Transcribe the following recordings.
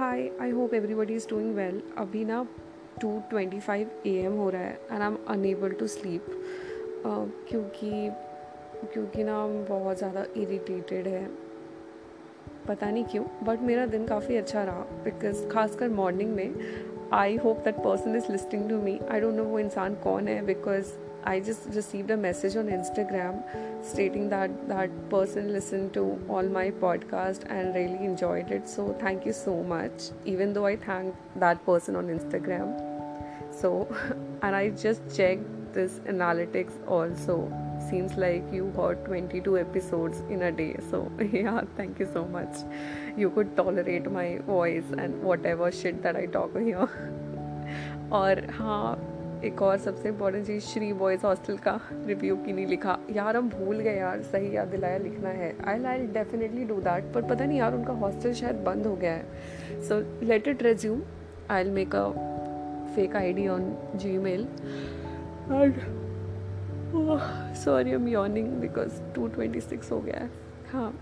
Hi I hope everybody is doing well अभी ना two twenty five A M हो रहा है and I am unable to sleep क्योंकि क्योंकि ना बहुत ज़्यादा इरीटेटेड है। पता नहीं क्यों बट मेरा दिन काफ़ी अच्छा रहा बिकॉज़ खासकर मॉर्निंग में I hope that person is listening to me I don't know वो इंसान कौन है because I just received a message on Instagram stating that that person listened to all my podcast and really enjoyed it. So thank you so much. Even though I thank that person on Instagram. So and I just checked this analytics also. Seems like you heard 22 episodes in a day. So yeah, thank you so much. You could tolerate my voice and whatever shit that I talk here. और हाँ एक और सबसे important चीज़, Shri boys hostel का review की नहीं लिखा। यार, हम भूल गए यार, सही याद दिलाया लिखना है। I I definitely do that पर पता नहीं यार, उनका हॉस्टल शायद बंद हो गया है। So let it resume I'll make a fake I D on Gmail sorry I'm yawning because two twenty six हो गया है। हाँ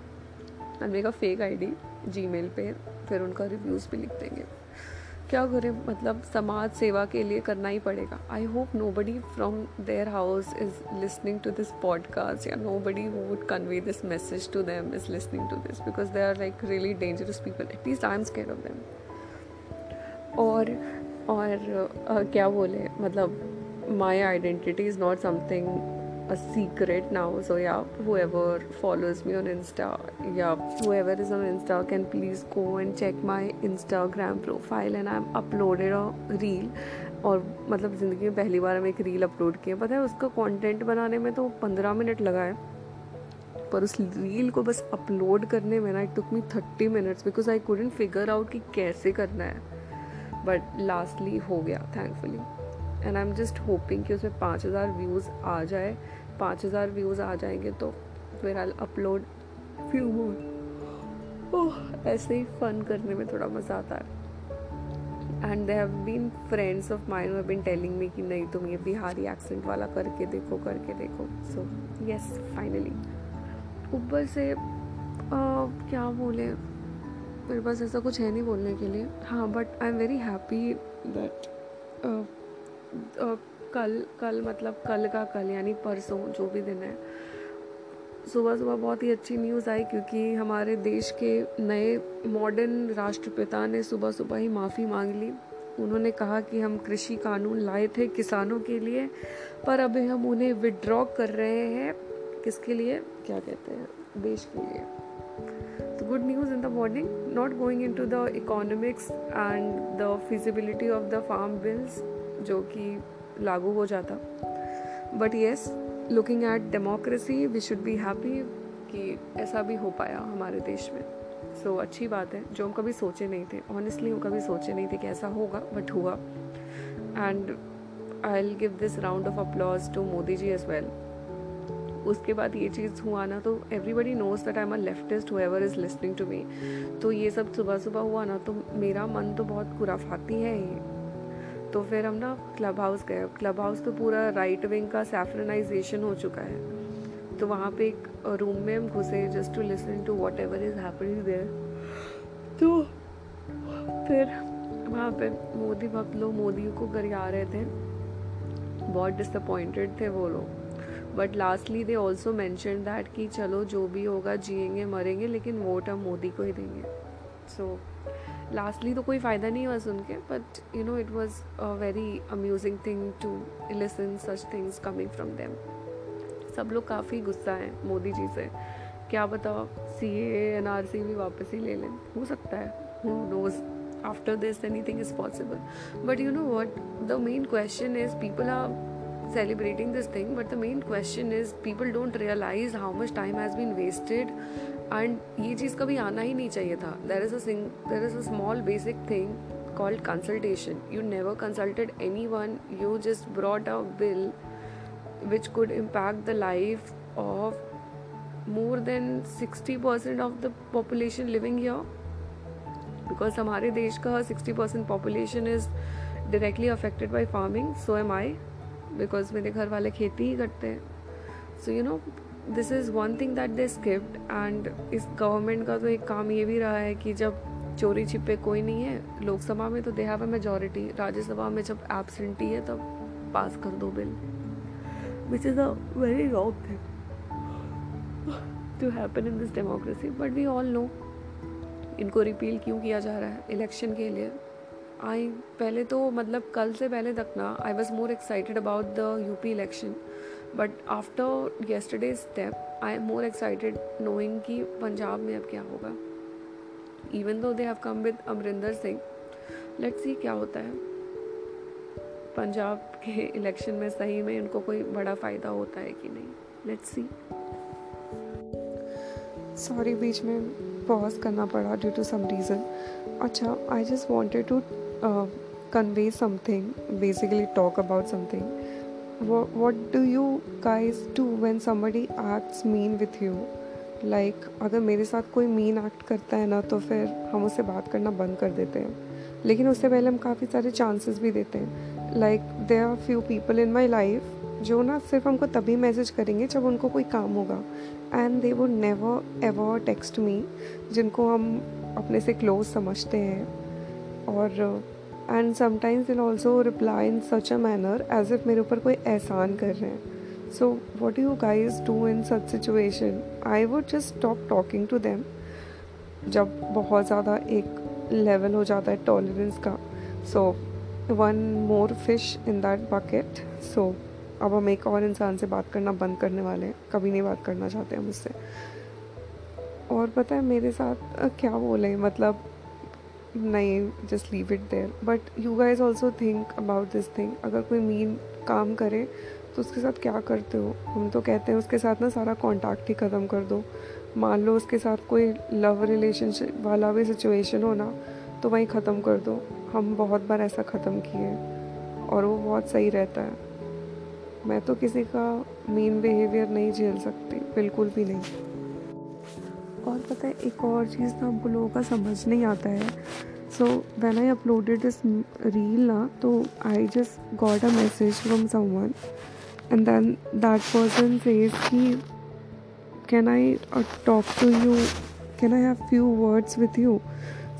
I make a fake I D Gmail पर फिर उनका रिव्यूज़ भी लिख देंगे। क्या करें? मतलब समाज सेवा के लिए करना ही पड़ेगा। I hope nobody from their house is listening to this podcast या nobody would convey this message to them is listening to this because they are like really dangerous people at least I am scare of them और और uh, क्या बोले? मतलब my identity is not something a secret now. So yeah, whoever follows me on Insta, yeah, whoever is on Insta can please go and check my Instagram profile and I'm uploaded a reel. और मतलब ज़िंदगी में पहली बार मैं एक reel upload किया पता है उसका कंटेंट बनाने में तो पंद्रह मिनट लगा है पर उस रील को बस अपलोड करने में ना it took me thirty minutes because I couldn't figure out कि कैसे करना है बट लास्टली हो गया thankfully and I am just hoping कि उसमें पाँच हज़ार व्यूज़ आ जाए। पाँच हज़ार व्यूज़ आ जाएँगे तो फिर आई अपलोड फ्यू मोर ऐसे ही फन करने में थोड़ा मज़ा आता है। And they have been friends of mine have been telling me कि नहीं तुम ये बिहारी एक्सेंट वाला करके देखो करके देखो। सो यस फाइनली ऊपर से uh, क्या बोले? मेरे पास ऐसा कुछ है नहीं बोलने के लिए। हाँ but I am very happy that कल कल मतलब कल का कल, यानी परसों, जो भी दिन है। सुबह सुबह बहुत ही अच्छी न्यूज़ आई क्योंकि हमारे देश के नए मॉडर्न राष्ट्रपिता ने सुबह सुबह ही माफ़ी मांग ली। उन्होंने कहा कि हम कृषि कानून लाए थे किसानों के लिए, पर अभी हम उन्हें विड्रॉ कर रहे हैं। किसके लिए? क्या कहते हैं? देश के लिए। तो good news in the morning not going in to the economics and the feasibility of the farm bills जो कि लागू हो जाता। But yes looking at democracy we should be happy कि ऐसा भी हो पाया हमारे देश में। सो so, अच्छी बात है जो हम कभी सोचे नहीं थे। ऑनेस्टली हम कभी सोचे नहीं थे कि ऐसा होगा बट हुआ। And I will give this round of applause to Modi ji as well उसके बाद ये चीज़ हुआ ना तो everybody knows that I am a leftist whoever is listening to me तो ये सब सुबह सुबह हुआ ना तो मेरा मन तो बहुत खुराफाती है तो फिर हम ना क्लब हाउस गए। क्लब हाउस तो पूरा राइट विंग का सैफ्रनाइजेशन हो चुका है। तो वहाँ पे एक रूम में हम घुसे just to listen to whatever is happening there तो फिर वहाँ पे मोदी भक्त लोग मोदी को गरिया रहे थे। बहुत डिसअपॉइंटेड थे वो लोग। But lastly they also mention that कि चलो जो भी होगा जिएँगे मरेंगे लेकिन वोट हम मोदी को ही देंगे। सो so, लास्टली तो कोई फ़ायदा नहीं हुआ सुन के but you know it was a very amusing thing to listen such things coming from them सब लोग काफ़ी गुस्सा हैं मोदी जी से। क्या बताओ सी ए एन आर सी भी वापस ही ले लें। हो सकता है who knows after this anything is possible but you know what the main question is people are celebrating this thing but the main question is people don't realise how much time has been wasted and ये चीज़ कभी आना ही नहीं चाहिए था। There is a there is a small basic thing called consultation you never consulted anyone you just brought a bill which could impact the life of more than sixty percent of the population living your because हमारे देश का sixty percent population is directly affected by farming so am I because मेरे घर वाले खेती ही करते हैं। So you know this is one thing that they skipped and इस गवर्नमेंट का तो एक काम ये भी रहा है कि जब चोरी छिपे कोई नहीं है, लोकसभा में तो they have a majority Rajya Sabha में जब एबसेंटी है तब पास कर दो bill which is a very wrong thing to happen in this democracy but we all know इनको रिपील क्यों किया जा रहा है इलेक्शन के लिए। आई पहले तो मतलब कल से पहले तक ना I was more excited about the UP election but after yesterday step I am more excited knowing कि पंजाब में अब क्या होगा। Even though they have come with Amarinder Singh let's see क्या होता है। पंजाब के इलेक्शन में सही में उनको कोई बड़ा फ़ायदा होता है कि नहीं? लेट्स सी सॉरी बीच में पॉज करना पड़ा ड्यू टू सम रीज़न अच्छा I just wanted to convey something basically talk about something what do you guys do when somebody acts mean with you like like, अगर मेरे साथ कोई mean act करता है ना तो फिर हम उससे बात करना बंद कर देते हैं। लेकिन उससे पहले हम काफ़ी सारे चांसेस भी देते हैं। Like there are few people in my life जो ना सिर्फ़ हमको तभी मैसेज करेंगे जब उनको कोई काम होगा। And they would never ever text me जिनको हम अपने से क्लोज समझते हैं। और and sometimes will also reply in such a manner as if मेरे ऊपर कोई एहसान कर रहे हैं। So what you guys do in such situation I would just stop talking to them जब बहुत ज़्यादा एक लेवल हो जाता है टॉलरेंस का। So one more fish in that bucket so अब हम एक और इंसान से बात करना बंद करने वाले हैं। कभी नहीं बात करना चाहते हम उससे। और पता है मेरे साथ क्या बोले? मतलब नहीं just leave it there but you guys also think about this thing अगर कोई मीन काम करे तो उसके साथ क्या करते हो? हम तो कहते हैं उसके साथ ना सारा कॉन्टैक्ट ही ख़त्म कर दो। मान लो उसके साथ कोई लव रिलेशनशिप वाला भी सिचुएशन हो ना तो वहीं ख़त्म कर दो। हम बहुत बार ऐसा ख़त्म किए और वो बहुत सही रहता है। मैं तो किसी का मीन बिहेवियर नहीं झेल सकती, बिल्कुल भी नहीं। और पता है, एक और चीज़ ना हमको लोगों का समझ नहीं आता है। So when I uploaded this reel ना तो I just got a message from someone and then that person says कि can I talk to you can I have few words with you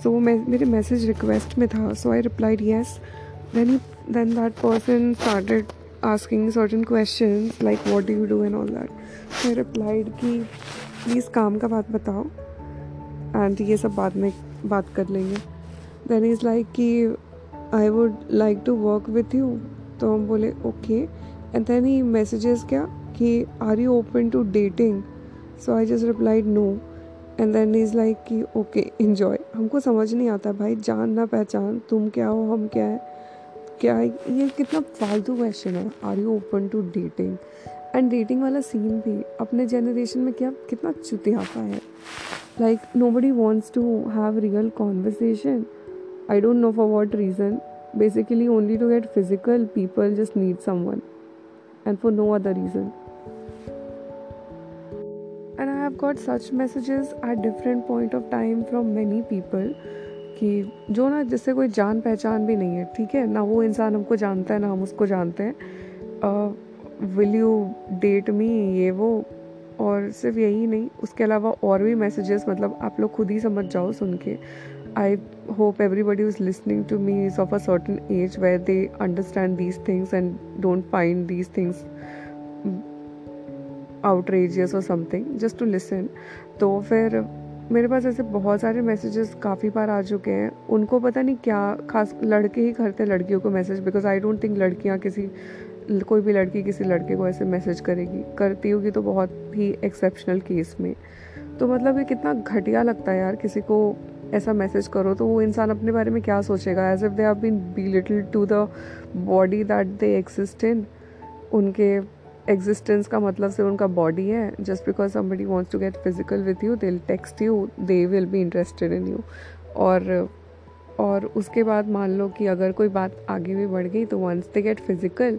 so वो मेरे message request में था so I replied yes then then that person started asking certain question like what do you do and all so, i replied कि please काम का बात बताओ। And ये सब बाद में बात कर लेंगे। देन इज़ लाइक कि I would like to work with you तो हम बोले okay and then he messages क्या कि are you open to dating so I just replied no and then is like कि ओके इन्जॉय हमको समझ नहीं आता, भाई, जान ना पहचान, तुम क्या हो, हम क्या है? क्या ये कितना फालतू क्वेश्चन है? Are you open to dating and dating वाला सीन भी अपने जनरेशन में क्या कितना चुतियापा है। Like nobody wants to have real conversation I don't know for what reason basically only to get physical people just need someone and for no other reason and I have got such messages at different point of time from many people कि जो ना जिससे कोई जान पहचान भी नहीं है ठीक है? ना वो इंसान हमको जानता है ना हम उसको जानते हैं। uh, will you date me ये वो, और सिर्फ़ यही नहीं, उसके अलावा और भी मैसेजेस मतलब आप लोग खुद ही समझ जाओ सुन के। I hope everybody is listening to me is of a certain age where they understand these things and don't find these things outrageous और समथिंग जस्ट टू लिसन तो फिर मेरे पास ऐसे बहुत सारे मैसेजेस काफ़ी बार आ चुके हैं। उनको पता नहीं क्या खास, लड़के ही करते हैं लड़कियों को message because I don't think लड़कियाँ किसी कोई भी लड़की किसी लड़के को ऐसे मैसेज करेगी, करती होगी तो बहुत ही एक्सेप्शनल केस में। तो मतलब ये कितना घटिया लगता है यार, किसी को ऐसा मैसेज करो तो वो इंसान अपने बारे में क्या सोचेगा? As if they have been belittle to the body that they exist in उनके एग्जिस्टेंस का मतलब सिर्फ़ उनका बॉडी है। Just because somebody wants to get physical with you they text you they will be interested in you और और उसके बाद मान लो कि अगर कोई बात आगे भी बढ़ गई तो once they get physical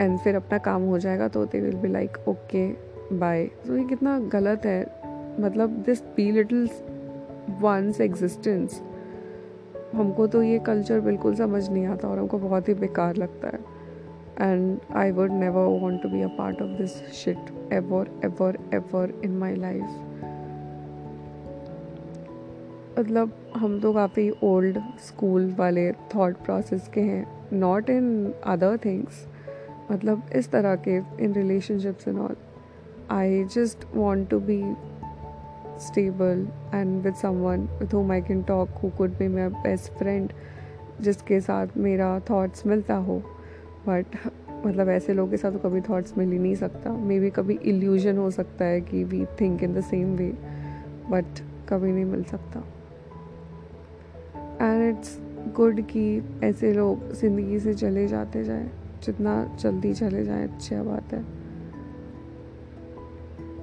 and फिर अपना काम हो जाएगा तो they will be like okay bye तो ये कितना गलत है। मतलब this belittle once existence हमको तो ये कल्चर बिल्कुल समझ नहीं आता और हमको बहुत ही बेकार लगता है। And I would never want to be a part of this shit ever ever ever in my life मतलब हम तो काफ़ी ओल्ड स्कूल वाले थॉट प्रोसेस के हैं। नॉट इन अदर थिंग्स मतलब इस तरह के इन relationships and all I just want to be stable and with someone with whom I can talk who could be my best friend जिसके साथ मेरा थॉट्स मिलता हो. बट मतलब ऐसे लोगों के साथ तो कभी थॉट्स मिल ही नहीं सकता. मे बी कभी इल्यूजन हो सकता है कि we think in the same way but कभी नहीं मिल सकता. एंड इट्स गुड कि ऐसे लोग ज़िंदगी से चले जाते जाए. जितना जल्दी चले जाए, अच्छी बात है।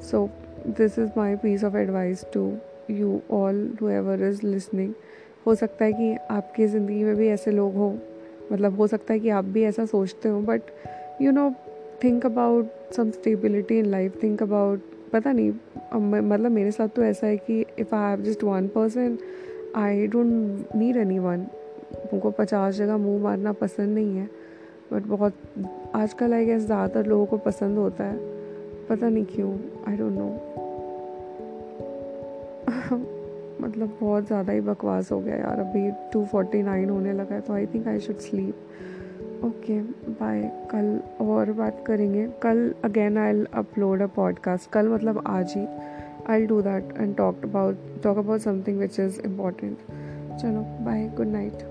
So this is my piece of advice to you all whoever is listening हो सकता है कि आपकी ज़िंदगी में भी ऐसे लोग हों। मतलब हो सकता है कि आप भी ऐसा सोचते हो but you know think about some stability in life think about पता नहीं मतलब मेरे साथ तो ऐसा है कि if I have just one person I don't need anyone उनको पचास जगह मुँह मारना पसंद नहीं है। बट बहुत, आजकल आई गेस ज़्यादातर लोगों को पसंद होता है। पता नहीं क्यों आई डोंट नो मतलब बहुत ज़्यादा ही बकवास हो गया यार, अभी टू फोर्टी नाइन होने लगा है तो I think I should sleep okay bye कल और बात करेंगे। कल again I upload a podcast कल मतलब आज ही। I do that and talk about talk about something which is important चलो बाय गुड नाइट